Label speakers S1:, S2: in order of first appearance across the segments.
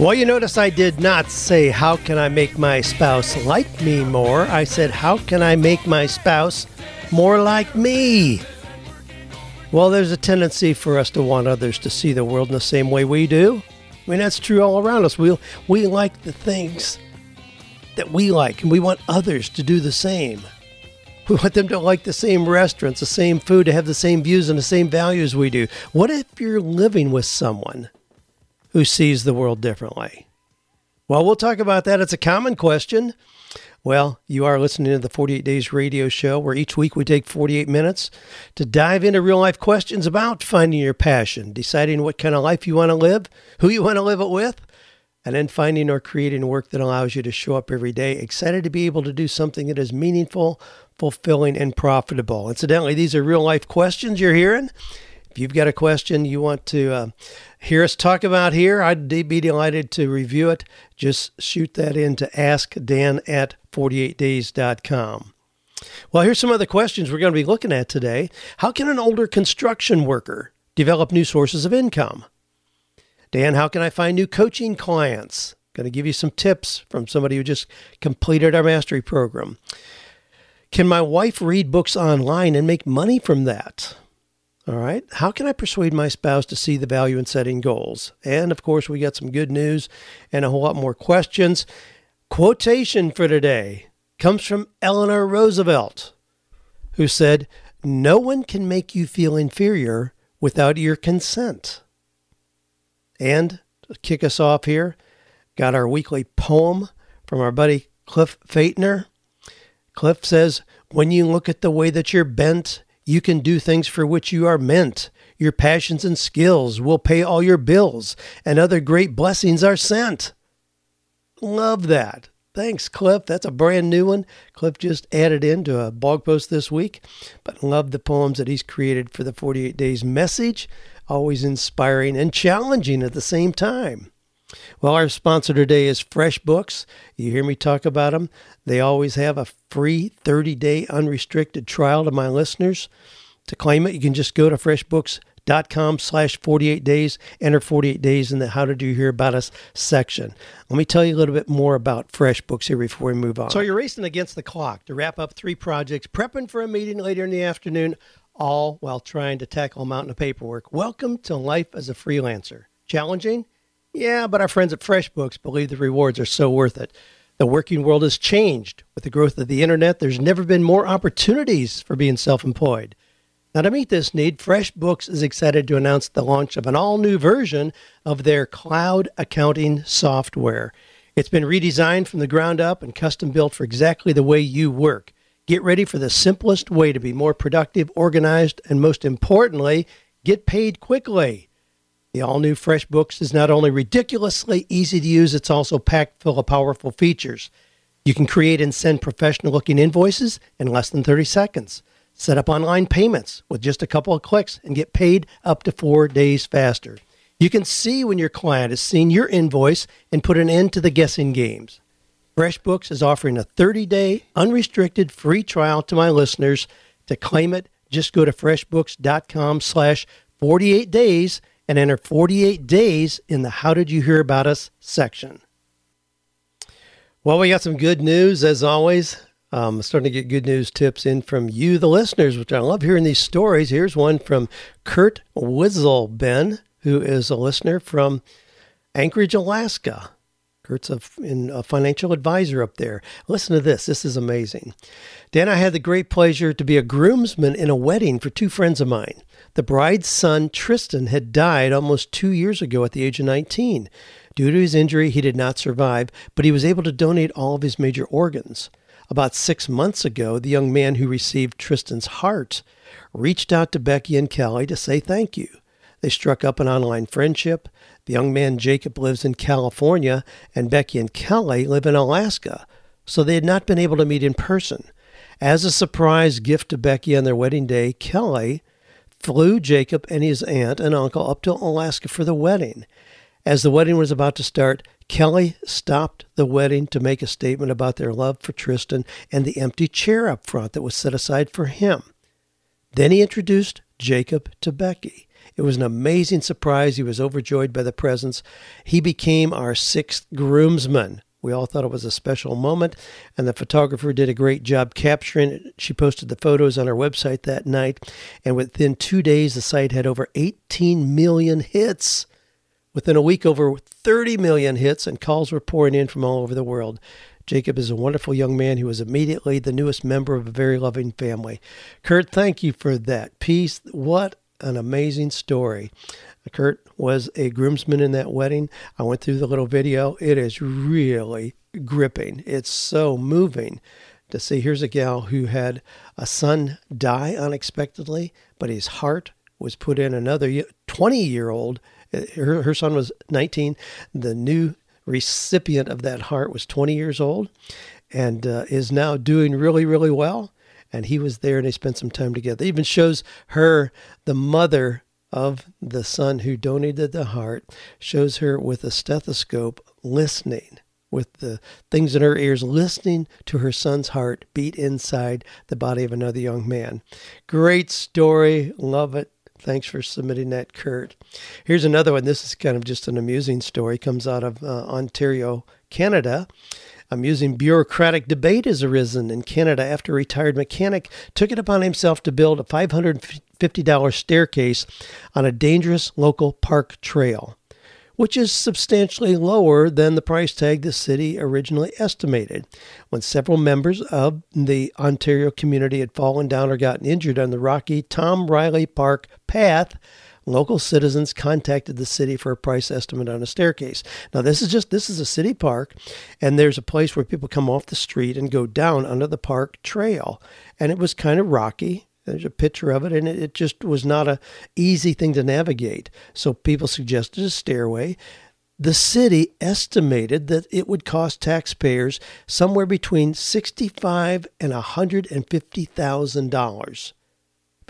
S1: Well, you notice I did not say, How can I make my spouse like me more? I said, How can I make my spouse more like me? Well, there's a tendency for us to want others to see the world in the same way we do. I mean, that's true all around us. We, we like the things that we like, and we want others to do the same. We want them to like the same restaurants, the same food, to have the same views and the same values we do. What if you're living with someone who sees the world differently? Well, we'll talk about that. It's a common question. Well, you are listening to the 48 Days Radio Show, where each week we take 48 minutes to dive into real life questions about finding your passion, deciding what kind of life you want to live, who you want to live it with, and then finding or creating work that allows you to show up every day excited to be able to do something that is meaningful, fulfilling, and profitable. Incidentally, these are real life questions you're hearing. If you've got a question you want to uh, hear us talk about here, I'd be delighted to review it. Just shoot that in to askdan at 48days.com. Well, here's some other questions we're going to be looking at today. How can an older construction worker develop new sources of income? Dan, how can I find new coaching clients? Going to give you some tips from somebody who just completed our mastery program. Can my wife read books online and make money from that? All right. How can I persuade my spouse to see the value in setting goals? And of course, we got some good news and a whole lot more questions. Quotation for today comes from Eleanor Roosevelt, who said, No one can make you feel inferior without your consent. And to kick us off here, got our weekly poem from our buddy Cliff Faitner. Cliff says, When you look at the way that you're bent, you can do things for which you are meant. Your passions and skills will pay all your bills, and other great blessings are sent. Love that. Thanks, Cliff. That's a brand new one. Cliff just added into a blog post this week, but love the poems that he's created for the 48 Days message. Always inspiring and challenging at the same time. Well, our sponsor today is FreshBooks. You hear me talk about them. They always have a free 30 day unrestricted trial to my listeners. To claim it, you can just go to freshbooks.com slash 48 days, enter 48 days in the how did you hear about us section let me tell you a little bit more about freshbooks here before we move on so you're racing against the clock to wrap up three projects prepping for a meeting later in the afternoon all while trying to tackle a mountain of paperwork welcome to life as a freelancer challenging yeah but our friends at freshbooks believe the rewards are so worth it the working world has changed with the growth of the internet there's never been more opportunities for being self-employed now, to meet this need, FreshBooks is excited to announce the launch of an all new version of their cloud accounting software. It's been redesigned from the ground up and custom built for exactly the way you work. Get ready for the simplest way to be more productive, organized, and most importantly, get paid quickly. The all new FreshBooks is not only ridiculously easy to use, it's also packed full of powerful features. You can create and send professional looking invoices in less than 30 seconds. Set up online payments with just a couple of clicks and get paid up to four days faster. You can see when your client has seen your invoice and put an end to the guessing games. FreshBooks is offering a 30-day unrestricted free trial to my listeners. To claim it, just go to freshbooks.com slash 48 days and enter 48 days in the How Did You Hear About Us section. Well, we got some good news as always. Um, starting to get good news tips in from you, the listeners, which I love hearing these stories. Here's one from Kurt Wizzleben, who is a listener from Anchorage, Alaska. Kurt's a, in, a financial advisor up there. Listen to this. This is amazing. Dan, I had the great pleasure to be a groomsman in a wedding for two friends of mine. The bride's son, Tristan, had died almost two years ago at the age of 19. Due to his injury, he did not survive, but he was able to donate all of his major organs. About six months ago, the young man who received Tristan's heart reached out to Becky and Kelly to say thank you. They struck up an online friendship. The young man Jacob lives in California, and Becky and Kelly live in Alaska, so they had not been able to meet in person. As a surprise gift to Becky on their wedding day, Kelly flew Jacob and his aunt and uncle up to Alaska for the wedding. As the wedding was about to start, Kelly stopped the wedding to make a statement about their love for Tristan and the empty chair up front that was set aside for him. Then he introduced Jacob to Becky. It was an amazing surprise. He was overjoyed by the presence. He became our sixth groomsman. We all thought it was a special moment, and the photographer did a great job capturing it. She posted the photos on her website that night, and within two days, the site had over 18 million hits. Within a week, over 30 million hits, and calls were pouring in from all over the world. Jacob is a wonderful young man who was immediately the newest member of a very loving family. Kurt, thank you for that piece. What an amazing story. Kurt was a groomsman in that wedding. I went through the little video. It is really gripping. It's so moving to see. Here's a gal who had a son die unexpectedly, but his heart was put in another 20 year old. Her, her son was 19. The new recipient of that heart was 20 years old and uh, is now doing really, really well. And he was there and they spent some time together. It even shows her, the mother of the son who donated the heart, shows her with a stethoscope listening with the things in her ears, listening to her son's heart beat inside the body of another young man. Great story. Love it. Thanks for submitting that, Kurt. Here's another one. This is kind of just an amusing story. Comes out of uh, Ontario, Canada. Amusing bureaucratic debate has arisen in Canada after a retired mechanic took it upon himself to build a $550 staircase on a dangerous local park trail, which is substantially lower than the price tag the city originally estimated. When several members of the Ontario community had fallen down or gotten injured on the rocky Tom Riley Park path, local citizens contacted the city for a price estimate on a staircase. Now this is just this is a city park and there's a place where people come off the street and go down under the park trail and it was kind of rocky. There's a picture of it and it, just was not a easy thing to navigate. So people suggested a stairway the city estimated that it would cost taxpayers somewhere between sixty-five and hundred and fifty thousand dollars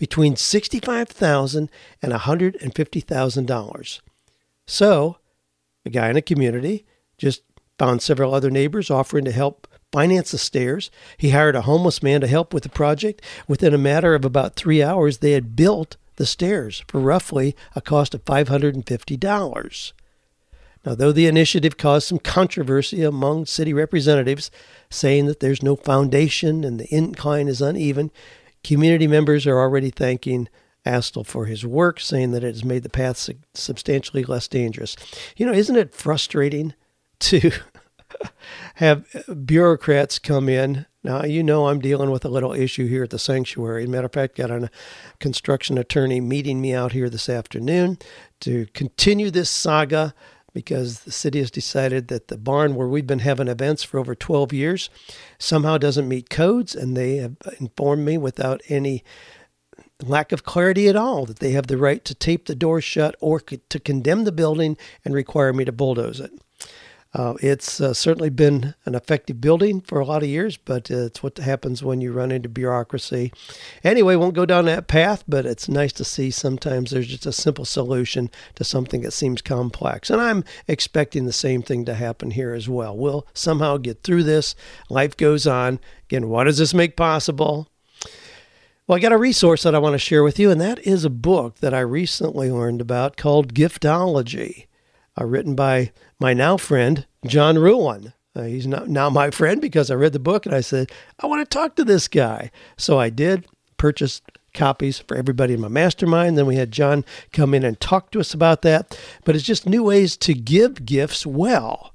S1: between 65,000 and $150,000. So, a guy in a community just found several other neighbors offering to help finance the stairs. He hired a homeless man to help with the project. Within a matter of about three hours, they had built the stairs for roughly a cost of $550. Now, though the initiative caused some controversy among city representatives, saying that there's no foundation and the incline is uneven, Community members are already thanking Astl for his work, saying that it has made the path substantially less dangerous. You know, isn't it frustrating to have bureaucrats come in? Now, you know, I'm dealing with a little issue here at the sanctuary. matter of fact, got a construction attorney meeting me out here this afternoon to continue this saga because the city has decided that the barn where we've been having events for over 12 years somehow doesn't meet codes, and they have informed me without any lack of clarity at all that they have the right to tape the door shut or to condemn the building and require me to bulldoze it. Uh, it's uh, certainly been an effective building for a lot of years, but uh, it's what happens when you run into bureaucracy. Anyway, won't go down that path, but it's nice to see sometimes there's just a simple solution to something that seems complex. And I'm expecting the same thing to happen here as well. We'll somehow get through this. Life goes on. Again, what does this make possible? Well, I got a resource that I want to share with you, and that is a book that I recently learned about called Giftology uh, written by my now friend, John Ruhlin. Uh, he's not, now my friend because I read the book and I said, I want to talk to this guy. So I did, purchased copies for everybody in my mastermind. Then we had John come in and talk to us about that. But it's just new ways to give gifts well.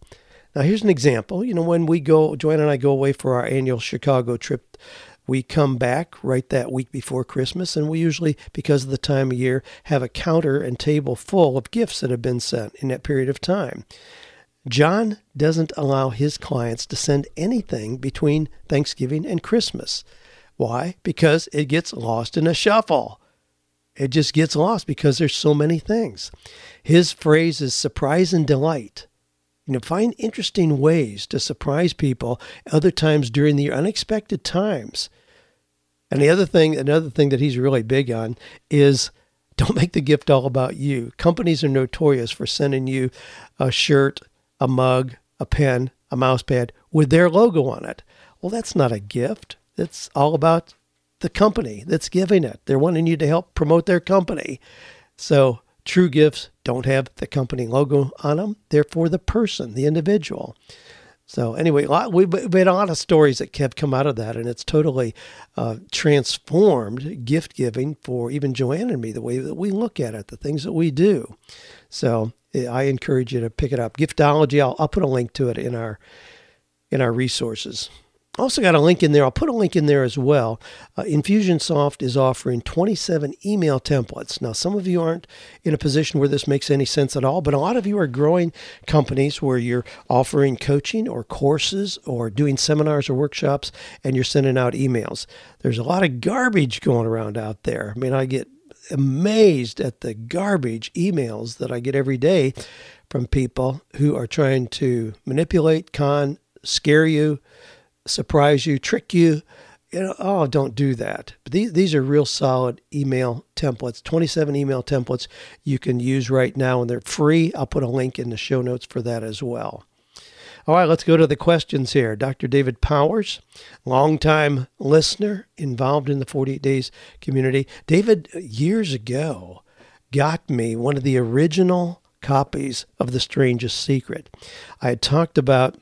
S1: Now, here's an example. You know, when we go, Joanne and I go away for our annual Chicago trip we come back right that week before Christmas, and we usually, because of the time of year, have a counter and table full of gifts that have been sent in that period of time. John doesn't allow his clients to send anything between Thanksgiving and Christmas. Why? Because it gets lost in a shuffle. it just gets lost because there's so many things. His phrase is surprise and delight. You know, find interesting ways to surprise people other times during the unexpected times. And the other thing, another thing that he's really big on is don't make the gift all about you. Companies are notorious for sending you a shirt, a mug, a pen, a mouse pad with their logo on it. Well, that's not a gift. It's all about the company that's giving it. They're wanting you to help promote their company. So true gifts don't have the company logo on them. They're for the person, the individual. So anyway, we've made a lot of stories that have come out of that, and it's totally uh, transformed gift giving for even Joanne and me, the way that we look at it, the things that we do. So eh, I encourage you to pick it up. Giftology, I'll, I'll put a link to it in our in our resources. Also, got a link in there. I'll put a link in there as well. Uh, Infusionsoft is offering 27 email templates. Now, some of you aren't in a position where this makes any sense at all, but a lot of you are growing companies where you're offering coaching or courses or doing seminars or workshops and you're sending out emails. There's a lot of garbage going around out there. I mean, I get amazed at the garbage emails that I get every day from people who are trying to manipulate, con, scare you surprise you, trick you. You know, oh, don't do that. But these, these are real solid email templates, 27 email templates you can use right now, and they're free. I'll put a link in the show notes for that as well. All right, let's go to the questions here. Dr. David Powers, longtime listener involved in the 48 Days community. David, years ago, got me one of the original copies of The Strangest Secret. I had talked about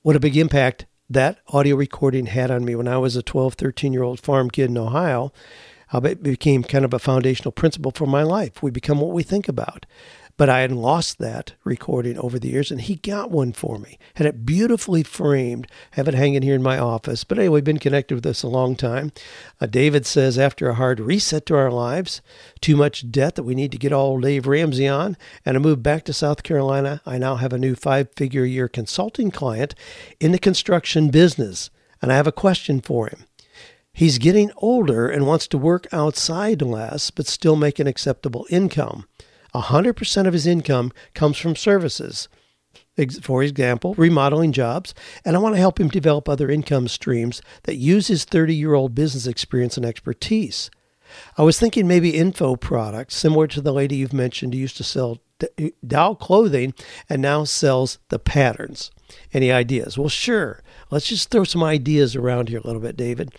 S1: what a big impact that audio recording had on me when I was a 12, 13 year old farm kid in Ohio. It became kind of a foundational principle for my life. We become what we think about. But I had lost that recording over the years, and he got one for me. Had it beautifully framed, have it hanging here in my office. But anyway, we've been connected with this a long time. Uh, David says after a hard reset to our lives, too much debt that we need to get old Dave Ramsey on, and a move back to South Carolina, I now have a new five-figure year consulting client in the construction business, and I have a question for him. He's getting older and wants to work outside less, but still make an acceptable income. 100% of his income comes from services. For example, remodeling jobs, and I want to help him develop other income streams that use his 30 year old business experience and expertise. I was thinking maybe info products, similar to the lady you've mentioned who used to sell Dow clothing and now sells the patterns. Any ideas? Well, sure. Let's just throw some ideas around here a little bit, David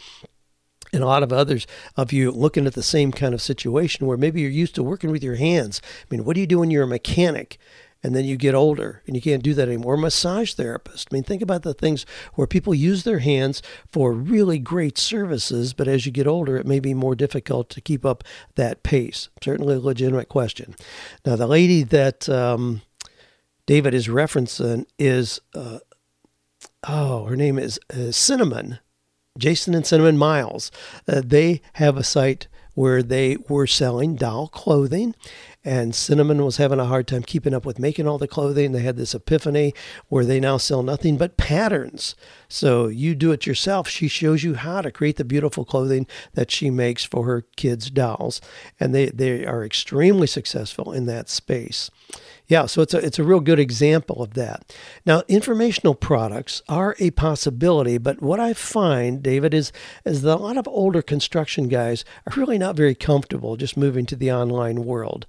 S1: and a lot of others of you looking at the same kind of situation where maybe you're used to working with your hands. I mean, what do you do when you're a mechanic? and then you get older and you can't do that anymore. Massage therapist. I mean, think about the things where people use their hands for really great services, but as you get older, it may be more difficult to keep up that pace. Certainly a legitimate question. Now, the lady that um, David is referencing is, uh, oh, her name is uh, Cinnamon. Jason and Cinnamon Miles. Uh, they have a site where they were selling doll clothing and Cinnamon was having a hard time keeping up with making all the clothing. They had this epiphany where they now sell nothing but patterns. So you do it yourself. She shows you how to create the beautiful clothing that she makes for her kids' dolls. And they, they are extremely successful in that space. Yeah, so it's a, it's a real good example of that. Now, informational products are a possibility, but what I find, David, is, is that a lot of older construction guys are really not very comfortable just moving to the online world.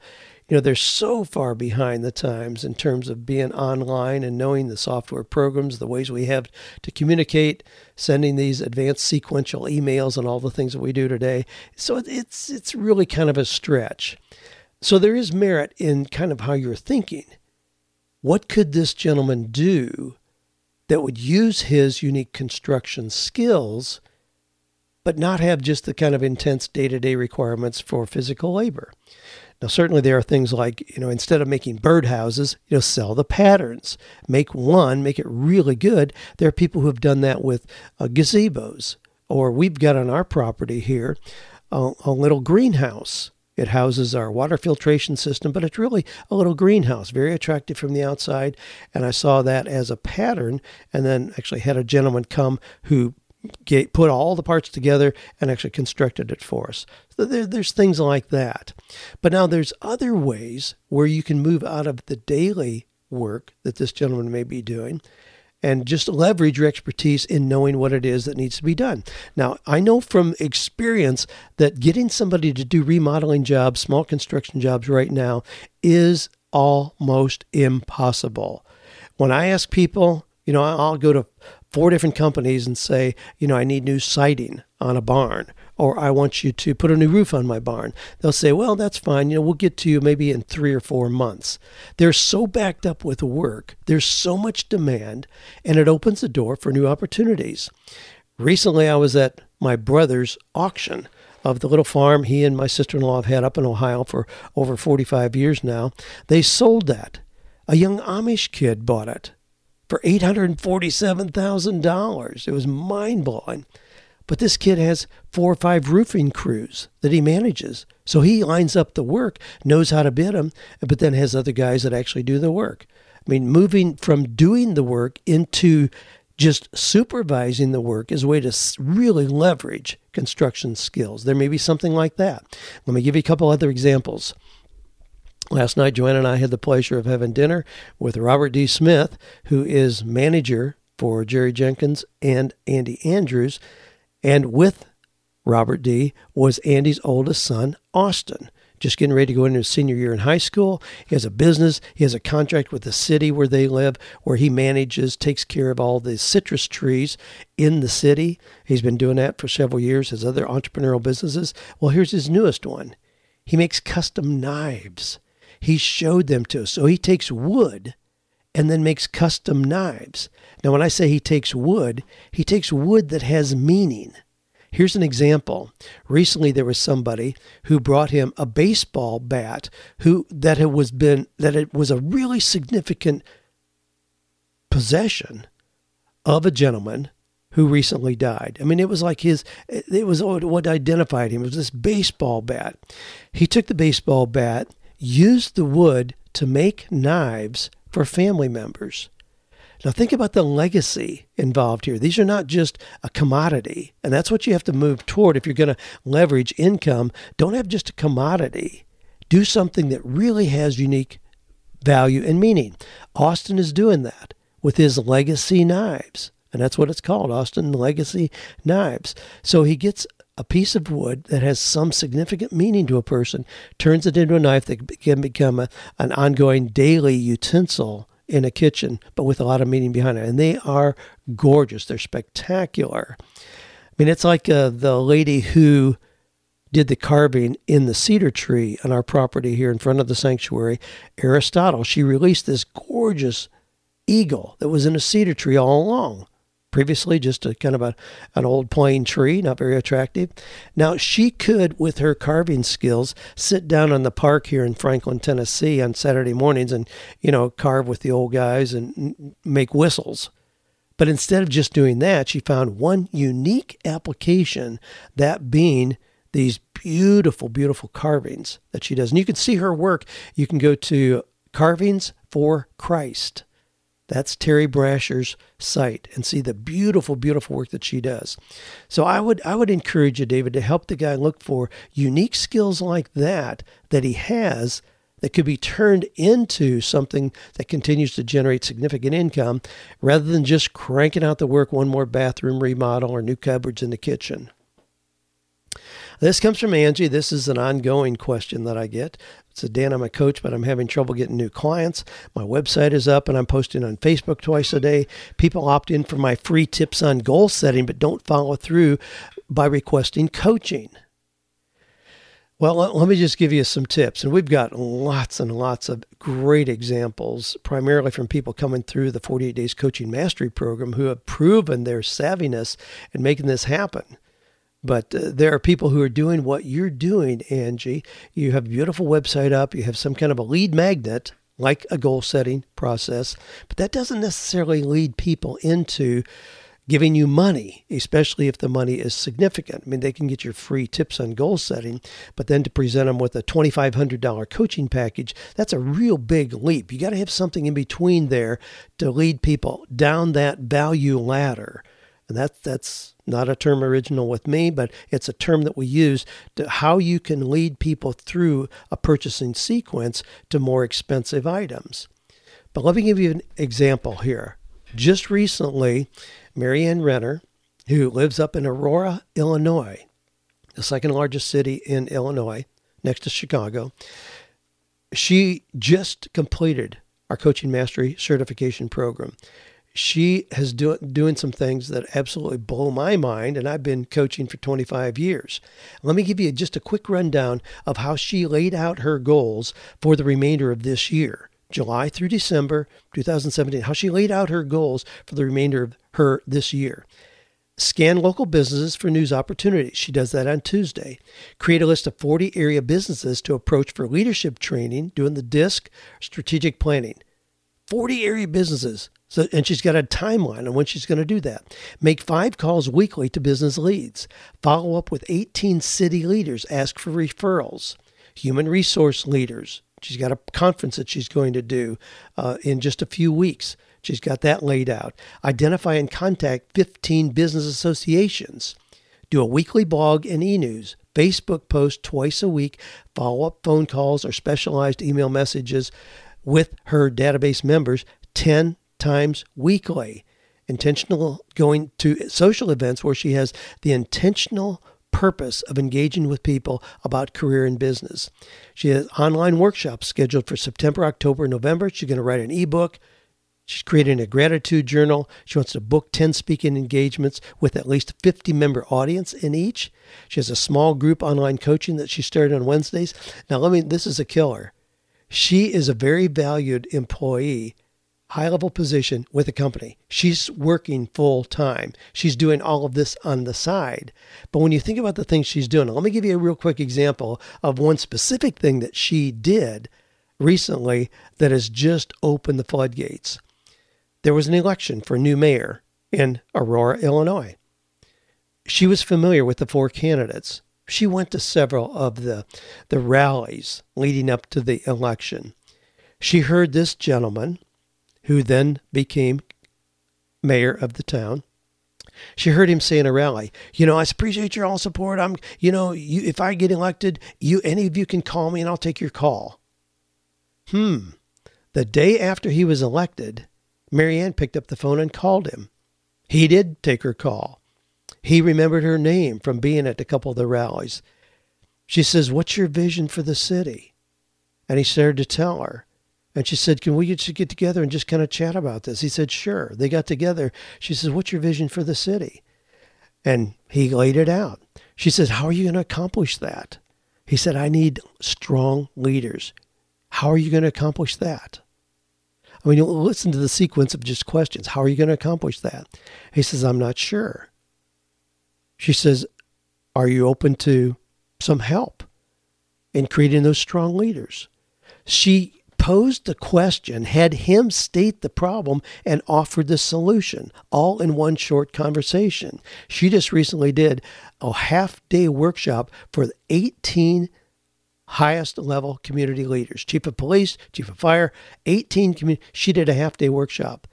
S1: You know, they're so far behind the times in terms of being online and knowing the software programs, the ways we have to communicate, sending these advanced sequential emails and all the things that we do today. So it's it's really kind of a stretch. So there is merit in kind of how you're thinking. What could this gentleman do that would use his unique construction skills, but not have just the kind of intense day to day requirements for physical labor? Now, certainly there are things like, you know, instead of making birdhouses, you know, sell the patterns. Make one, make it really good. There are people who have done that with uh, gazebos. Or we've got on our property here a, a little greenhouse it houses our water filtration system, but it's really a little greenhouse, very attractive from the outside. And I saw that as a pattern, and then actually had a gentleman come who get, put all the parts together and actually constructed it for us. So there, there's things like that. But now there's other ways where you can move out of the daily work that this gentleman may be doing and just leverage your expertise in knowing what it is that needs to be done. Now, I know from experience that getting somebody to do remodeling jobs, small construction jobs right now is almost impossible. When I ask people, you know, I'll go to four different companies and say, you know, I need new siding on a barn or I want you to put a new roof on my barn. They'll say, well, that's fine. You know, we'll get to you maybe in three or four months. They're so backed up with work, there's so much demand, and it opens the door for new opportunities. Recently, I was at my brother's auction of the little farm he and my sister in law have had up in Ohio for over 45 years now. They sold that. A young Amish kid bought it for $847,000. It was mind blowing. But this kid has four or five roofing crews that he manages. So he lines up the work, knows how to bid them, but then has other guys that actually do the work. I mean, moving from doing the work into just supervising the work is a way to really leverage construction skills. There may be something like that. Let me give you a couple other examples. Last night, Joanna and I had the pleasure of having dinner with Robert D. Smith, who is manager for Jerry Jenkins and Andy Andrews and with Robert D. was Andy's oldest son, Austin. Just getting ready to go into his senior year in high school. He has a business. He has a contract with the city where they live, where he manages, takes care of all the citrus trees in the city. He's been doing that for several years, his other entrepreneurial businesses. Well, here's his newest one. He makes custom knives. He showed them to us. So he takes wood and then makes custom knives. Now, when I say he takes wood, he takes wood that has meaning. Here's an example. Recently, there was somebody who brought him a baseball bat who that it was been that it was a really significant possession of a gentleman who recently died. I mean, it was like his, it was what identified him. It was this baseball bat. He took the baseball bat, used the wood to make knives for family members. Now, think about the legacy involved here. These are not just a commodity, and that's what you have to move toward if you're going to leverage income. Don't have just a commodity, do something that really has unique value and meaning. Austin is doing that with his legacy knives, and that's what it's called Austin Legacy Knives. So he gets a piece of wood that has some significant meaning to a person, turns it into a knife that can become a, an ongoing daily utensil in a kitchen, but with a lot of meaning behind it. And they are gorgeous. They're spectacular. I mean, it's like uh, the lady who did the carving in the cedar tree on our property here in front of the sanctuary, Aristotle. She released this gorgeous eagle that was in a cedar tree all along previously just a kind of a, an old plain tree, not very attractive. Now she could, with her carving skills, sit down on the park here in Franklin, Tennessee on Saturday mornings and, you know, carve with the old guys and make whistles. But instead of just doing that, she found one unique application, that being these beautiful, beautiful carvings that she does. And you can see her work. You can go to Carvings for Christ that's Terry Brasher's site and see the beautiful, beautiful work that she does. So I would I would encourage you, David, to help the guy look for unique skills like that that he has that could be turned into something that continues to generate significant income rather than just cranking out the work one more bathroom remodel or new cupboards in the kitchen. This comes from Angie. This is an ongoing question that I get. It's a Dan, I'm a coach, but I'm having trouble getting new clients. My website is up and I'm posting on Facebook twice a day. People opt in for my free tips on goal setting, but don't follow through by requesting coaching. Well, let me just give you some tips. And we've got lots and lots of great examples, primarily from people coming through the 48 Days Coaching Mastery Program who have proven their savviness in making this happen. But uh, there are people who are doing what you're doing, Angie. You have a beautiful website up, you have some kind of a lead magnet, like a goal setting process, but that doesn't necessarily lead people into giving you money, especially if the money is significant. I mean, they can get your free tips on goal setting, but then to present them with a $2,500 coaching package, that's a real big leap. You got to have something in between there to lead people down that value ladder And that, that's not a term original with me, but it's a term that we use to how you can lead people through a purchasing sequence to more expensive items. But let me give you an example here. Just recently, Marianne Renner, who lives up in Aurora, Illinois, the second largest city in Illinois, next to Chicago, she just completed our coaching mastery certification program. She has do, doing some things that absolutely blow my mind, and I've been coaching for 25 years. Let me give you just a quick rundown of how she laid out her goals for the remainder of this year. July through December 2017, how she laid out her goals for the remainder of her this year. Scan local businesses for news opportunities. She does that on Tuesday. Create a list of 40 area businesses to approach for leadership training, doing the DISC strategic planning. 40 area businesses. So, and she's got a timeline on when she's going to do that. Make five calls weekly to business leads. Follow up with 18 city leaders. Ask for referrals. Human resource leaders. She's got a conference that she's going to do uh, in just a few weeks. She's got that laid out. Identify and contact 15 business associations. Do a weekly blog and e news. Facebook post twice a week, follow up phone calls or specialized email messages with her database members 10 times weekly. Intentional going to social events where she has the intentional purpose of engaging with people about career and business. She has online workshops scheduled for September, October, November. She's going to write an ebook, She's creating a gratitude journal. She wants to book 10 speaking engagements with at least 50 member audience in each. She has a small group online coaching that she started on Wednesdays. Now, let me, this is a killer. She is a very valued employee, high level position with a company. She's working full time. She's doing all of this on the side. But when you think about the things she's doing, let me give you a real quick example of one specific thing that she did recently that has just opened the floodgates there was an election for new mayor in Aurora, Illinois. She was familiar with the four candidates. She went to several of the, the rallies leading up to the election. She heard this gentleman, who then became mayor of the town. She heard him say in a rally, "You know, I appreciate your all support. I'm, you know, you, if I get elected, you any of you can call me and I'll take your call." Hmm. The day after he was elected, Marianne picked up the phone and called him. He did take her call. He remembered her name from being at a couple of the rallies. She says, What's your vision for the city? And he started to tell her. And she said, Can we just get together and just kind of chat about this? He said, Sure. They got together. She says, What's your vision for the city? And he laid it out. She says, How are you going to accomplish that? He said, I need strong leaders. How are you going to accomplish that? I mean, listen to the sequence of just questions. How are you going to accomplish that? He says, I'm not sure. She says, Are you open to some help in creating those strong leaders? She posed the question, had him state the problem, and offered the solution, all in one short conversation. She just recently did a half day workshop for 18 highest level community leaders chief of police, chief of fire, 18 community. She did a half day workshop.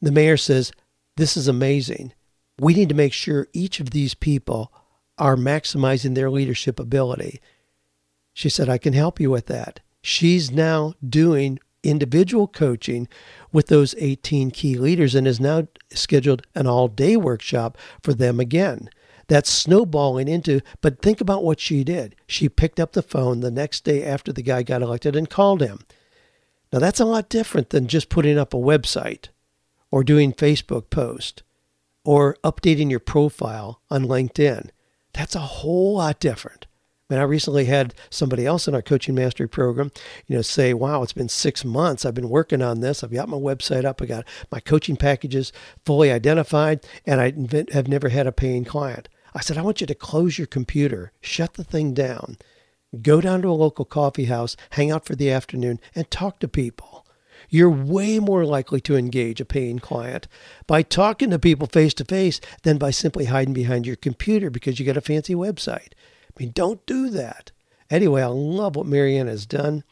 S1: The mayor says, This is amazing. We need to make sure each of these people are maximizing their leadership ability. She said, I can help you with that. She's now doing individual coaching with those 18 key leaders and has now scheduled an all day workshop for them again that's snowballing into. But think about what she did. She picked up the phone the next day after the guy got elected and called him. Now, that's a lot different than just putting up a website or doing Facebook post or updating your profile on LinkedIn. That's a whole lot different. Mean, I recently had somebody else in our coaching mastery program, you know, say, "Wow, it's been six months. I've been working on this. I've got my website up. I got my coaching packages fully identified, and I have never had a paying client." I said, I want you to close your computer, shut the thing down, go down to a local coffee house, hang out for the afternoon, and talk to people. You're way more likely to engage a paying client by talking to people face to face than by simply hiding behind your computer because you got a fancy website. I mean, don't do that. Anyway, I love what Marianne has done.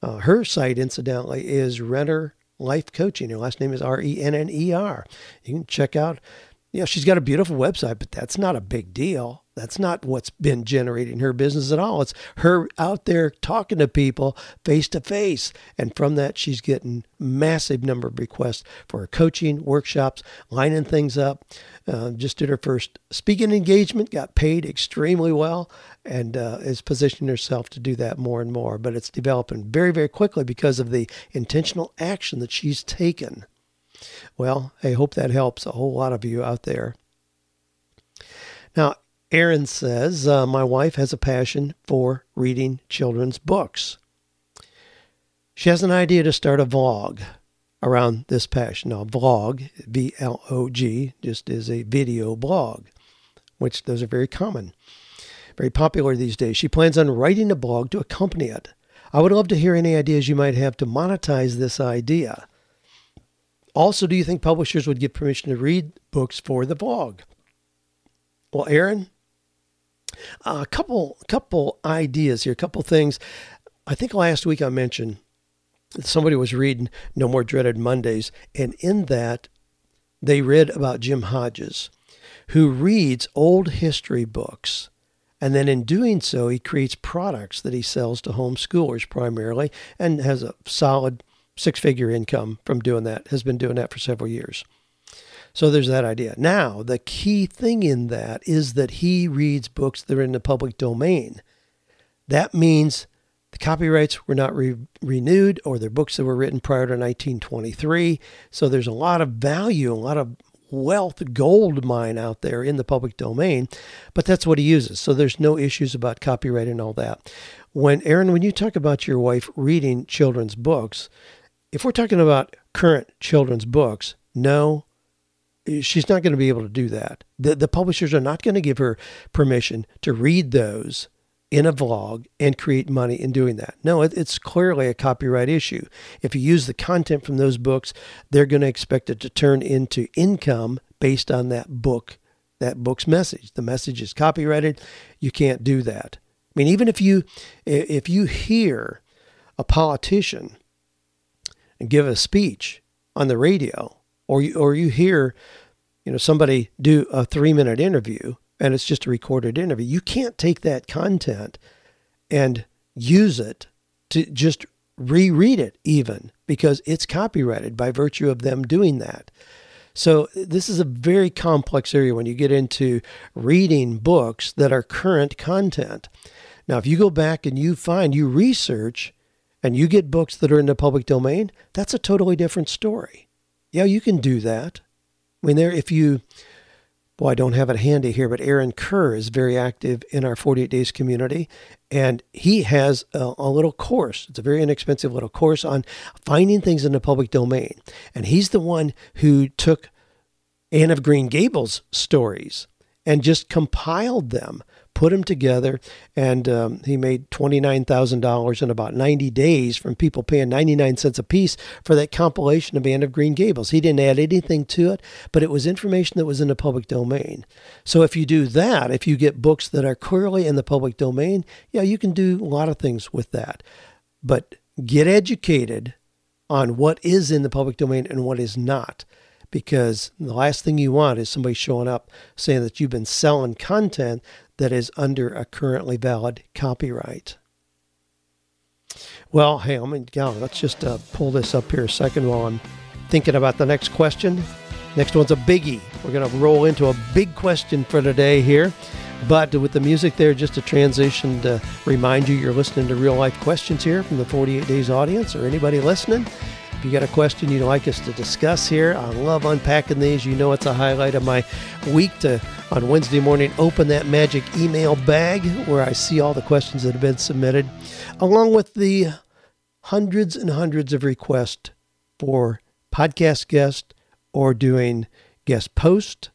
S1: Uh, her site, incidentally, is Renner Life Coaching. Her last name is R E N N E R. You can check out, you know, she's got a beautiful website, but that's not a big deal. That's not what's been generating her business at all. It's her out there talking to people face to face. And from that, she's getting massive number of requests for her coaching, workshops, lining things up. Uh, just did her first speaking engagement, got paid extremely well, and uh, is positioning herself to do that more and more. But it's developing very, very quickly because of the intentional action that she's taken. Well, I hope that helps a whole lot of you out there. Now, Aaron says, uh, My wife has a passion for reading children's books. She has an idea to start a vlog around this passion. Now, vlog, V L O G, just is a video blog, which those are very common, very popular these days. She plans on writing a blog to accompany it. I would love to hear any ideas you might have to monetize this idea. Also, do you think publishers would give permission to read books for the blog? Well, Aaron, a couple couple ideas here, a couple things. I think last week I mentioned somebody was reading No More Dreaded Mondays, and in that they read about Jim Hodges, who reads old history books. And then in doing so, he creates products that he sells to homeschoolers primarily and has a solid six figure income from doing that, has been doing that for several years. So there's that idea. Now, the key thing in that is that he reads books that are in the public domain. That means the copyrights were not re- renewed or they're books that were written prior to 1923. So there's a lot of value, a lot of wealth, gold mine out there in the public domain, but that's what he uses. So there's no issues about copyright and all that. When Aaron, when you talk about your wife reading children's books, if we're talking about current children's books, no, she's not going to be able to do that. The, the publishers are not going to give her permission to read those in a vlog and create money in doing that. No, it, it's clearly a copyright issue. If you use the content from those books, they're going to expect it to turn into income based on that book, that book's message. The message is copyrighted. You can't do that. I mean, even if you if you hear a politician give a speech on the radio or you, or you hear, you know, somebody do a three minute interview and it's just a recorded interview, you can't take that content and use it to just reread it even because it's copyrighted by virtue of them doing that. So this is a very complex area when you get into reading books that are current content. Now, if you go back and you find, you research, and you get books that are in the public domain, that's a totally different story. Yeah, you can do that. I mean, there, if you, well, I don't have it handy here, but Aaron Kerr is very active in our 48 Days community, and he has a, a, little course. It's a very inexpensive little course on finding things in the public domain. And he's the one who took Anne of Green Gables stories and just compiled them put them together, and um, he made $29,000 in about 90 days from people paying 99 cents a piece for that compilation of Anne of Green Gables. He didn't add anything to it, but it was information that was in the public domain. So if you do that, if you get books that are clearly in the public domain, yeah, you can do a lot of things with that. But get educated on what is in the public domain and what is not because the last thing you want is somebody showing up saying that you've been selling content that is under a currently valid copyright. Well, hey, I mean, yeah, let's just uh, pull this up here a second while I'm thinking about the next question. Next one's a biggie. We're going to roll into a big question for today here. But with the music there, just a transition to remind you you're listening to real life questions here from the 48 Days audience or anybody listening. If you got a question you'd like us to discuss here, I love unpacking these. You know, it's a highlight of my week to on Wednesday morning open that magic email bag where I see all the questions that have been submitted, along with the hundreds and hundreds of requests for podcast guests or doing guest post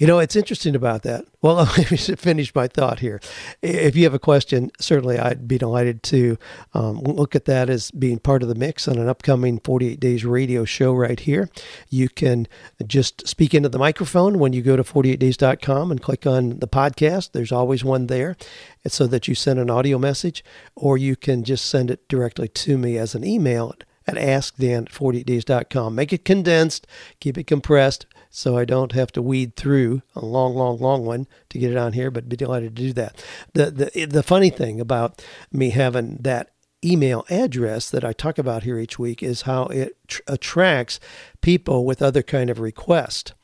S1: you know, it's interesting about that. Well, let me finish my thought here. If you have a question, certainly I'd be delighted to um, look at that as being part of the mix on an upcoming 48 Days radio show right here. You can just speak into the microphone when you go to 48days.com and click on the podcast. There's always one there so that you send an audio message, or you can just send it directly to me as an email at askdan at 48days.com. Make it condensed, keep it compressed, so I don't have to weed through a long, long, long one to get it on here, but be delighted to do that. The, the, the funny thing about me having that email address that I talk about here each week is how it tr- attracts people with other kind of request.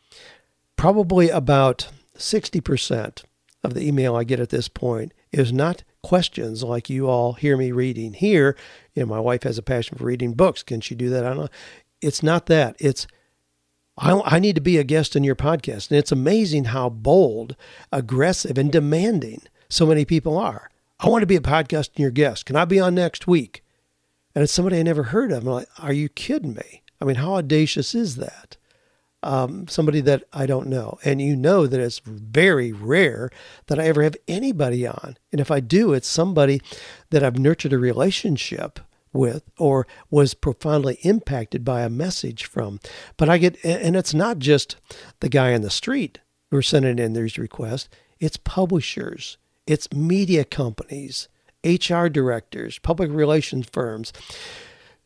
S1: Probably about 60% of the email I get at this point is not questions like you all hear me reading here. You know, my wife has a passion for reading books. Can she do that? I don't know. It's not that. It's I, I need to be a guest in your podcast. And it's amazing how bold, aggressive, and demanding so many people are. I want to be a podcast and your guest. Can I be on next week? And it's somebody I never heard of. I'm like, are you kidding me? I mean, how audacious is that? Um, somebody that I don't know. And you know that it's very rare that I ever have anybody on. And if I do, it's somebody that I've nurtured a relationship with or was profoundly impacted by a message from. But I get, and it's not just the guy on the street who are sending in these requests, it's publishers it's media companies, HR directors, public relations firms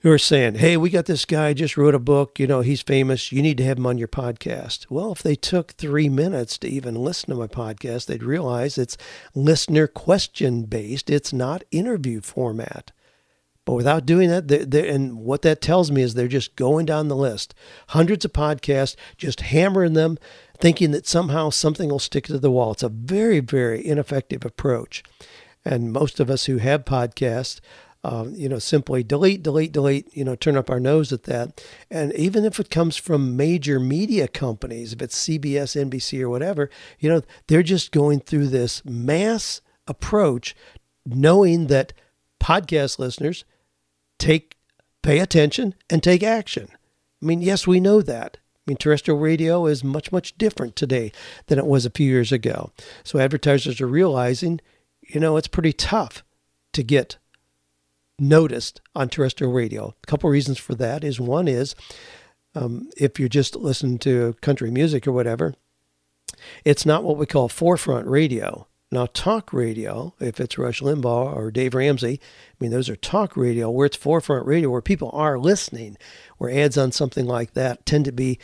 S1: who are saying, hey, we got this guy just wrote a book, you know, he's famous, you need to have him on your podcast. Well, if they took three minutes to even listen to my podcast, they'd realize it's listener question based, it's not interview format. But without doing that, they're, they're, and what that tells me is they're just going down the list, hundreds of podcasts, just hammering them, thinking that somehow something will stick to the wall. It's a very, very ineffective approach. And most of us who have podcasts, um, you know, simply delete, delete, delete, you know, turn up our nose at that. And even if it comes from major media companies, if it's CBS, NBC, or whatever, you know, they're just going through this mass approach, knowing that podcast listeners take pay attention and take action. I mean, yes, we know that. I mean, terrestrial radio is much, much different today than it was a few years ago. So advertisers are realizing, you know, it's pretty tough to get noticed on terrestrial radio. A couple reasons for that is one is um, if you're just listening to country music or whatever, it's not what we call forefront radio. Now, talk radio, if it's Rush Limbaugh or Dave Ramsey, I mean, those are talk radio where it's forefront radio, where people are listening, where ads on something like that tend to be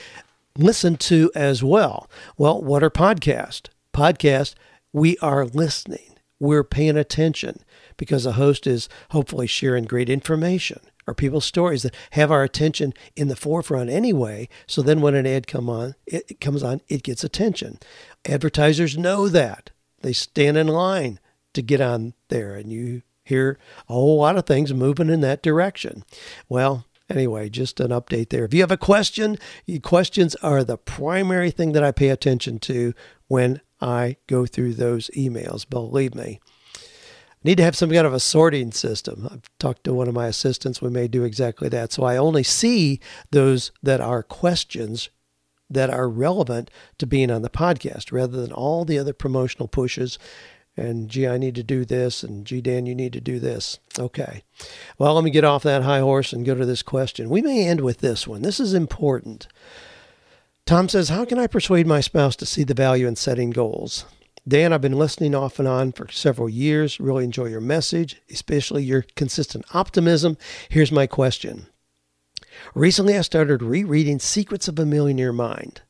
S1: listened to as well. Well, what are podcasts? Podcast, we are listening, we're paying attention because a host is hopefully sharing great information or people's stories that have our attention in the forefront anyway. So then when an ad come on, it comes on, it gets attention. Advertisers know that. They stand in line to get on there, and you hear a whole lot of things moving in that direction. Well, anyway, just an update there. If you have a question, questions are the primary thing that I pay attention to when I go through those emails. Believe me. need to have some kind of a sorting system. I've talked to one of my assistants. We may do exactly that. So I only see those that are questions that are relevant to being on the podcast rather than all the other promotional pushes and gee, I need to do this, and gee, Dan, you need to do this. Okay. Well, let me get off that high horse and go to this question. We may end with this one. This is important. Tom says, How can I persuade my spouse to see the value in setting goals? Dan, I've been listening off and on for several years. Really enjoy your message, especially your consistent optimism. Here's my question Recently, I started rereading Secrets of a Millionaire Mind.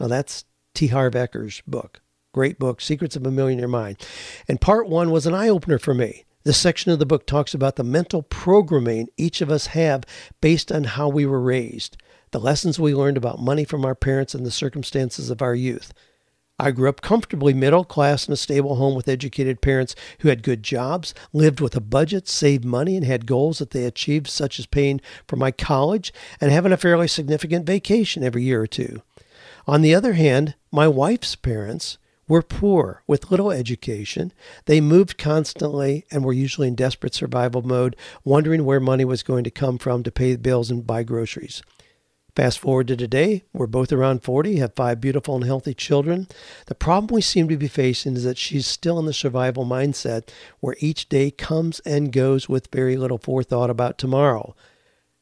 S1: Now, that's T. Harv Eker's book. Great book, Secrets of a Millionaire Mind. And part one was an eye opener for me. This section of the book talks about the mental programming each of us have based on how we were raised, the lessons we learned about money from our parents, and the circumstances of our youth. I grew up comfortably middle class in a stable home with educated parents who had good jobs, lived with a budget, saved money, and had goals that they achieved, such as paying for my college and having a fairly significant vacation every year or two. On the other hand, my wife's parents were poor with little education. They moved constantly and were usually in desperate survival mode, wondering where money was going to come from to pay bills and buy groceries. Fast forward to today, we're both around 40, have five beautiful and healthy children. The problem we seem to be facing is that she's still in the survival mindset where each day comes and goes with very little forethought about tomorrow.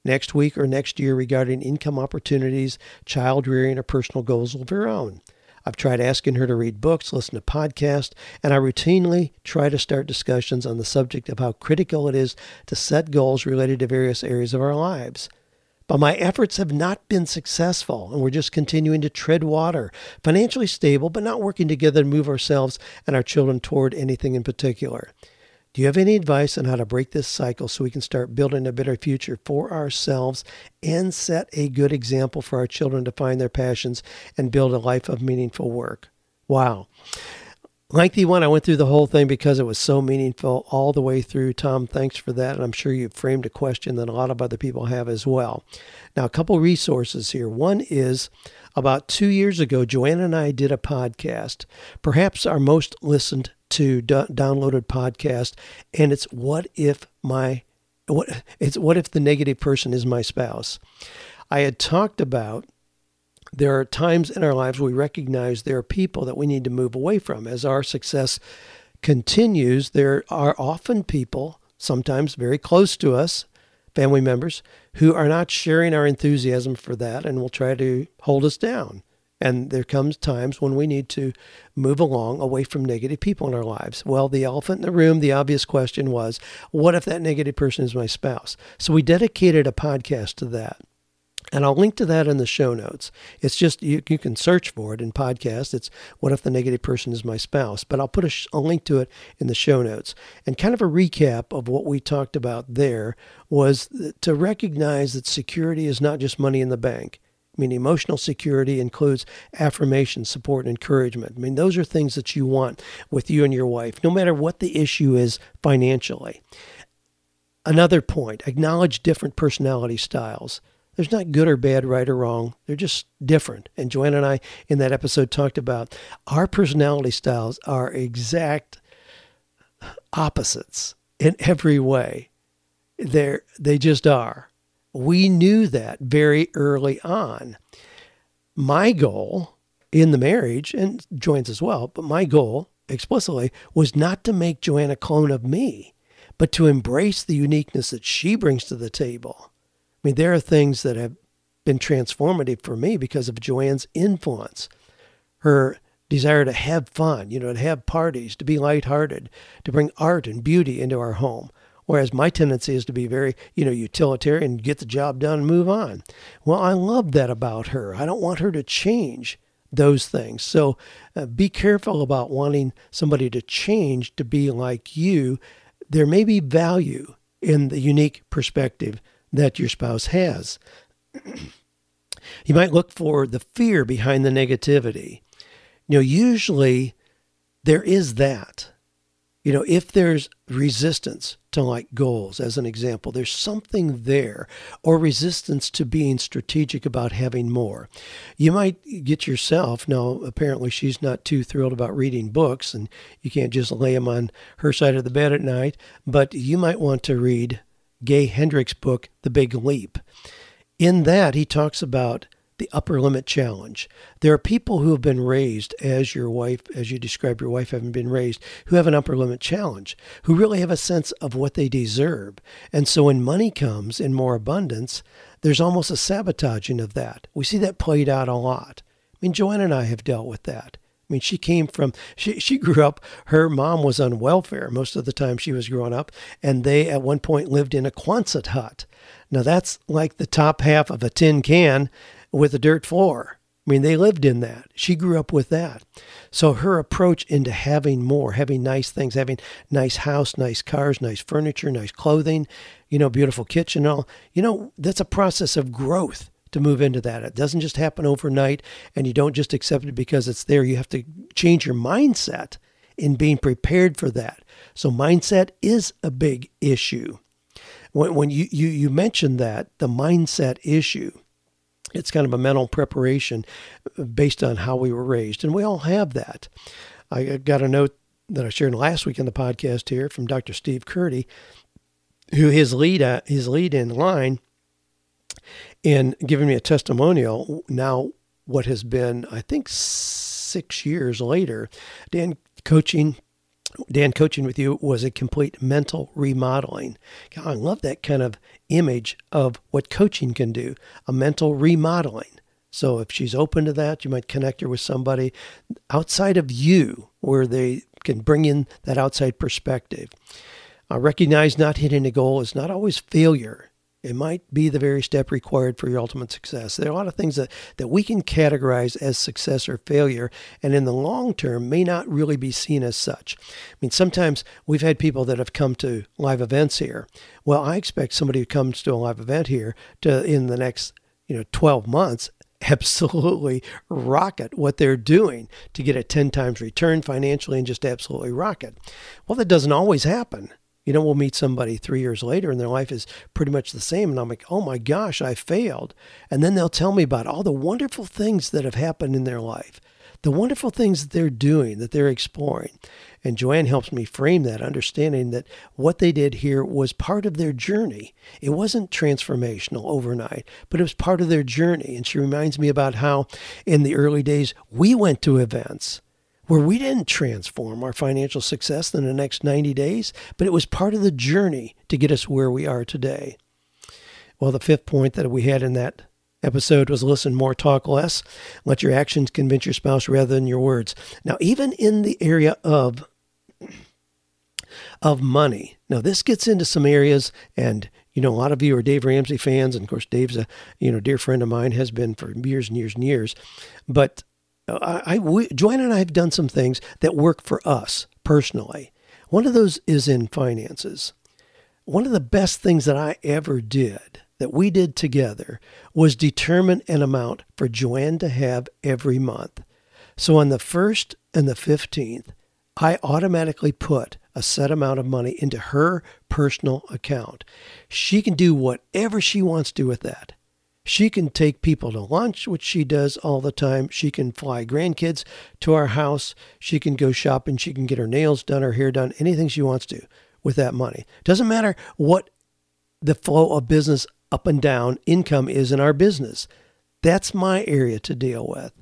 S1: Next week or next year regarding income opportunities, child rearing, or personal goals of her own. I've tried asking her to read books, listen to podcasts, and I routinely try to start discussions on the subject of how critical it is to set goals related to various areas of our lives. But my efforts have not been successful, and we're just continuing to tread water, financially stable, but not working together to move ourselves and our children toward anything in particular. Do you have any advice on how to break this cycle so we can start building a better future for ourselves and set a good example for our children to find their passions and build a life of meaningful work? Wow. Lengthy one. I went through the whole thing because it was so meaningful all the way through. Tom, thanks for that. And I'm sure you framed a question that a lot of other people have as well. Now, a couple resources here. One is about two years ago, Joanne and I did a podcast, perhaps our most listened to downloaded podcast, and it's what if my what it's what if the negative person is my spouse. I had talked about there are times in our lives we recognize there are people that we need to move away from. As our success continues, there are often people, sometimes very close to us, family members, who are not sharing our enthusiasm for that and will try to hold us down. And there comes times when we need to move along away from negative people in our lives. Well, the elephant in the room, the obvious question was, what if that negative person is my spouse? So we dedicated a podcast to that. And I'll link to that in the show notes. It's just, you, you can search for it in podcast. It's What If the Negative Person Is My Spouse? But I'll put a, a link to it in the show notes. And kind of a recap of what we talked about there was to recognize that security is not just money in the bank. I mean, emotional security includes affirmation, support, and encouragement. I mean, those are things that you want with you and your wife, no matter what the issue is financially. Another point acknowledge different personality styles. There's not good or bad, right or wrong. They're just different. And Joanne and I, in that episode, talked about our personality styles are exact opposites in every way. They're, they just are. We knew that very early on. My goal in the marriage, and Joanne's as well, but my goal explicitly was not to make Joanne a clone of me, but to embrace the uniqueness that she brings to the table. I mean, there are things that have been transformative for me because of Joanne's influence, her desire to have fun, you know, to have parties, to be lighthearted, to bring art and beauty into our home. Whereas my tendency is to be very, you know, utilitarian, get the job done, and move on. Well, I love that about her. I don't want her to change those things. So uh, be careful about wanting somebody to change to be like you. There may be value in the unique perspective that your spouse has. you might look for the fear behind the negativity. You know, usually there is that. You know, if there's resistance to like goals, as an example, there's something there, or resistance to being strategic about having more. You might get yourself, now apparently she's not too thrilled about reading books, and you can't just lay them on her side of the bed at night, but you might want to read Gay Hendricks' book, The Big Leap. In that, he talks about the upper limit challenge. There are people who have been raised as your wife, as you describe your wife having been raised, who have an upper limit challenge, who really have a sense of what they deserve. And so when money comes in more abundance, there's almost a sabotaging of that. We see that played out a lot. I mean, Joanne and I have dealt with that. I mean, she came from, she, she grew up, her mom was on welfare most of the time she was growing up, and they at one point lived in a Quonset hut. Now, that's like the top half of a tin can, with a dirt floor. I mean, they lived in that. She grew up with that. So her approach into having more, having nice things, having nice house, nice cars, nice furniture, nice clothing, you know, beautiful kitchen, all, you know, that's a process of growth to move into that. It doesn't just happen overnight and you don't just accept it because it's there. You have to change your mindset in being prepared for that. So mindset is a big issue. When, when you, you, you mentioned that, the mindset issue, it's kind of a mental preparation based on how we were raised. And we all have that. I got a note that I shared last week in the podcast here from Dr. Steve Curdy, who his lead uh, his lead in line in giving me a testimonial now what has been I think 6 years later Dan coaching Dan, coaching with you was a complete mental remodeling. God, I love that kind of image of what coaching can do a mental remodeling. So, if she's open to that, you might connect her with somebody outside of you where they can bring in that outside perspective. Uh, recognize not hitting a goal is not always failure. It might be the very step required for your ultimate success. There are a lot of things that, that we can categorize as success or failure, and in the long term may not really be seen as such. I mean, sometimes we've had people that have come to live events here. Well, I expect somebody who comes to a live event here to, in the next you know 12 months, absolutely rocket what they're doing to get a 10 times return financially and just absolutely rocket. Well, that doesn't always happen. You know, we'll meet somebody three years later and their life is pretty much the same. And I'm like, oh my gosh, I failed. And then they'll tell me about all the wonderful things that have happened in their life, the wonderful things that they're doing, that they're exploring. And Joanne helps me frame that, understanding that what they did here was part of their journey. It wasn't transformational overnight, but it was part of their journey. And she reminds me about how in the early days we went to events where we didn't transform our financial success in the next 90 days, but it was part of the journey to get us where we are today. Well, the fifth point that we had in that episode was listen more, talk less. Let your actions convince your spouse rather than your words. Now, even in the area of of money. Now, this gets into some areas, and you know, a lot of you are Dave Ramsey fans, and of course, Dave's a you know dear friend of mine, has been for years and years and years. But Uh, I, I we, Joanne and I have done some things that work for us personally. One of those is in finances. One of the best things that I ever did that we did together was determine an amount for Joanne to have every month. So on the 1st and the 15th, I automatically put a set amount of money into her personal account. She can do whatever she wants to with that. She can take people to lunch, which she does all the time. She can fly grandkids to our house. She can go shopping. She can get her nails done, her hair done, anything she wants to with that money. Doesn't matter what the flow of business up and down income is in our business. That's my area to deal with.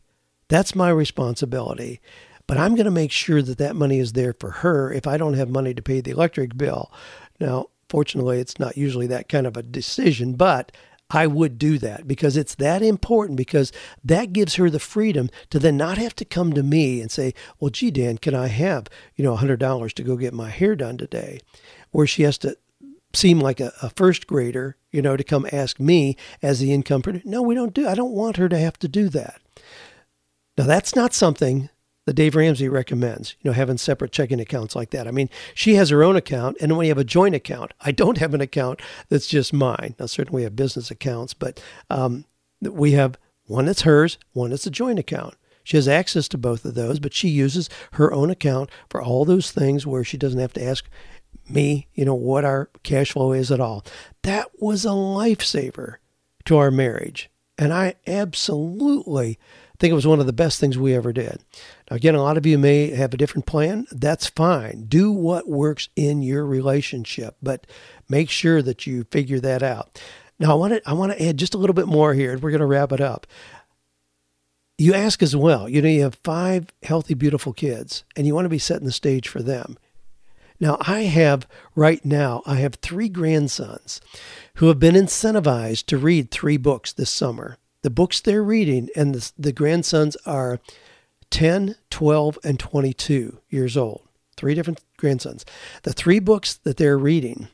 S1: That's my responsibility. But I'm going to make sure that that money is there for her if I don't have money to pay the electric bill. Now, fortunately, it's not usually that kind of a decision, but I would do that because it's that important because that gives her the freedom to then not have to come to me and say, "Well, gee, Dan, can I have you know hundred dollars to go get my hair done today?" Where she has to seem like a, a, first grader, you know, to come ask me as the income producer. No, we don't do. I don't want her to have to do that. Now, that's not something that Dave Ramsey recommends, you know, having separate checking accounts like that. I mean, she has her own account, and then we have a joint account. I don't have an account that's just mine. Now, certainly we have business accounts, but um, we have one that's hers, one that's a joint account. She has access to both of those, but she uses her own account for all those things where she doesn't have to ask me, you know, what our cash flow is at all. That was a lifesaver to our marriage. And I absolutely think it was one of the best things we ever did. Now, again, a lot of you may have a different plan. That's fine. Do what works in your relationship, but make sure that you figure that out. Now, I want to I want to add just a little bit more here, and we're going to wrap it up. You ask as well. You know, you have five healthy, beautiful kids, and you want to be setting the stage for them. Now, I have right now, I have three grandsons who have been incentivized to read three books this summer the books they're reading, and the, the grandsons are 10, 12, and 22 years old. Three different grandsons. The three books that they're reading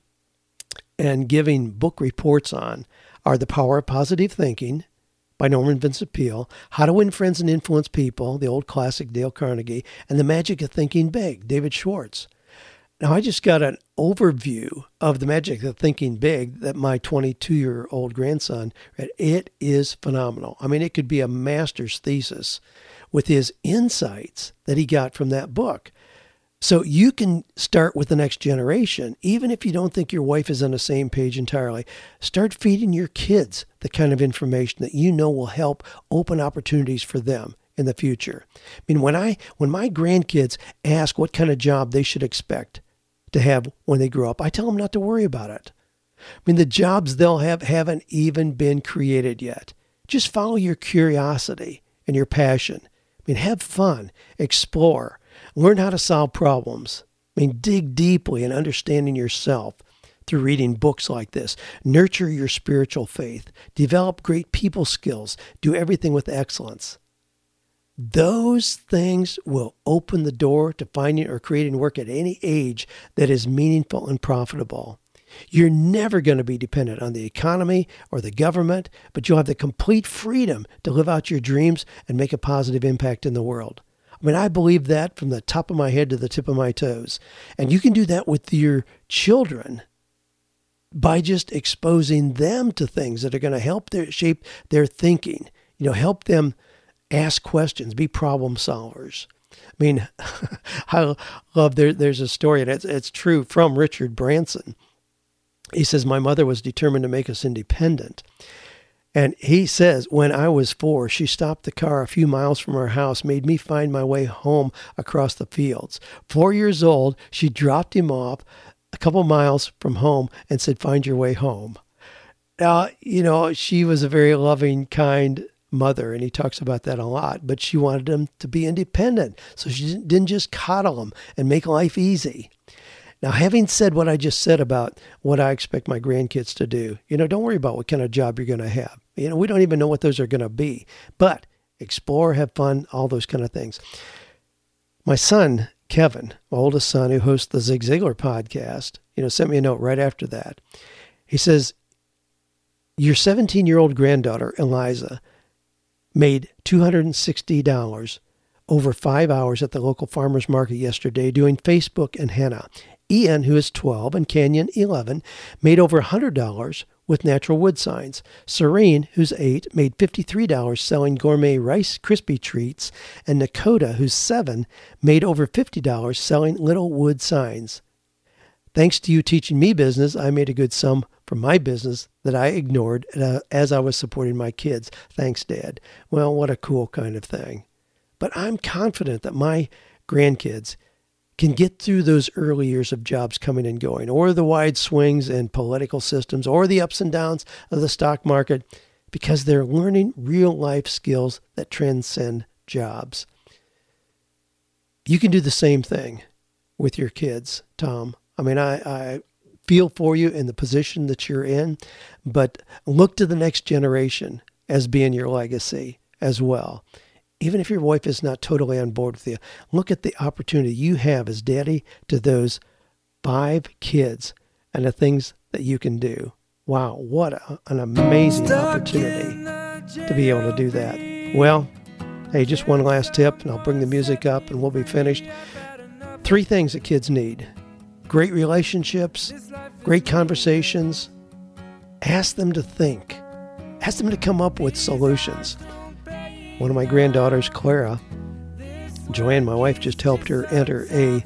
S1: and giving book reports on are The Power of Positive Thinking by Norman Vincent Peale, How to Win Friends and Influence People, the old classic Dale Carnegie, and The Magic of Thinking Big, David Schwartz. Now, I just got an overview of the magic of thinking big that my 22 year old grandson read. It is phenomenal. I mean, it could be a master's thesis with his insights that he got from that book. So you can start with the next generation, even if you don't think your wife is on the same page entirely. Start feeding your kids the kind of information that you know will help open opportunities for them in the future. I mean, when I when my grandkids ask what kind of job they should expect, to have when they grow up. I tell them not to worry about it. I mean, the jobs they'll have haven't even been created yet. Just follow your curiosity and your passion. I mean, have fun, explore, learn how to solve problems. I mean, dig deeply in understanding yourself through reading books like this. Nurture your spiritual faith. Develop great people skills. Do everything with excellence. Those things will open the door to finding or creating work at any age that is meaningful and profitable. You're never going to be dependent on the economy or the government, but you'll have the complete freedom to live out your dreams and make a positive impact in the world. I mean, I believe that from the top of my head to the tip of my toes. And you can do that with your children by just exposing them to things that are going to help their shape their thinking. You know, help them ask questions, be problem solvers. I mean, I love there. There's a story, and it's it's true from Richard Branson. He says my mother was determined to make us independent, and he says when I was four, she stopped the car a few miles from our house, made me find my way home across the fields. Four years old, she dropped him off a couple miles from home and said, "Find your way home." Now, you know, she was a very loving, kind mother, and he talks about that a lot. But she wanted him to be independent, so she didn't just coddle him and make life easy. Now, having said what I just said about what I expect my grandkids to do, you know, don't worry about what kind of job you're going to have. You know, we don't even know what those are going to be, but explore, have fun, all those kind of things. My son, Kevin, my oldest son, who hosts the Zig Ziglar podcast, you know, sent me a note right after that. He says, Your 17 year old granddaughter, Eliza, made $260 over five hours at the local farmers market yesterday doing Facebook and henna. Ian, who is 12, and Canyon, 11, made over $100 with natural wood signs. Serene, who's 8, made $53 selling gourmet Rice Krispie treats. And Nakota, who's 7, made over $50 selling little wood signs. Thanks to you teaching me business, I made a good sum from my business that I ignored uh, as I was supporting my kids. Thanks, Dad. Well, what a cool kind of thing. But I'm confident that my grandkids can get through those early years of jobs coming and going, or the wide swings in political systems, or the ups and downs of the stock market, because they're learning real life skills that transcend jobs. You can do the same thing with your kids, Tom. I mean, I, I feel for you in the position that you're in, but look to the next generation as being your legacy as well. Even if your wife is not totally on board with you, look at the opportunity you have as daddy to those five kids and the things that you can do. Wow, what a, an amazing opportunity to be able to do that. Well, hey, just one last tip, and I'll bring the music up and we'll be finished. Three things that kids need great relationships, great conversations. Ask them to think, ask them to come up with solutions. One of my granddaughters, Clara, Joanne, my wife, just helped her enter a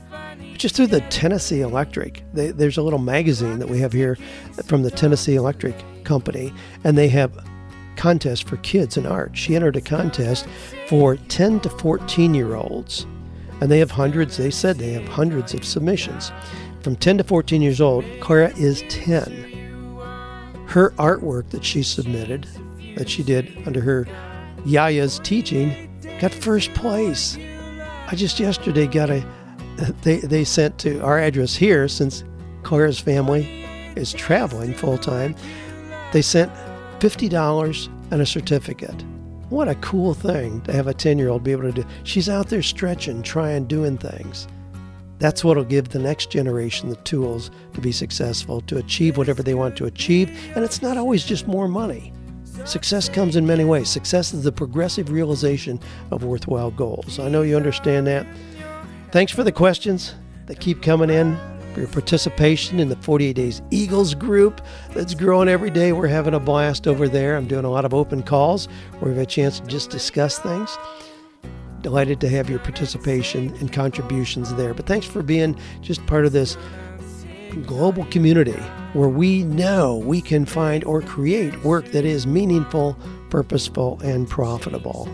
S1: just through the Tennessee Electric. They, there's a little magazine that we have here from the Tennessee Electric Company, and they have contests for kids in art. She entered a contest for 10 to 14 year olds, and they have hundreds, they said they have hundreds of submissions from 10 to 14 years old, Clara is 10. Her artwork that she submitted, that she did under her Yaya's teaching, got first place. I just yesterday got a, they, they sent to our address here since Clara's family is traveling full time. They sent $50 and a certificate. What a cool thing to have a 10 year old be able to do. She's out there stretching, trying, doing things. That's what will give the next generation the tools to be successful, to achieve whatever they want to achieve. And it's not always just more money. Success comes in many ways. Success is the progressive realization of worthwhile goals. I know you understand that. Thanks for the questions that keep coming in, for your participation in the 48 Days Eagles group that's growing every day. We're having a blast over there. I'm doing a lot of open calls where we've a chance to just discuss things delighted to have your participation and contributions there. But thanks for being just part of this global community where we know we can find or create work that is meaningful, purposeful, and profitable.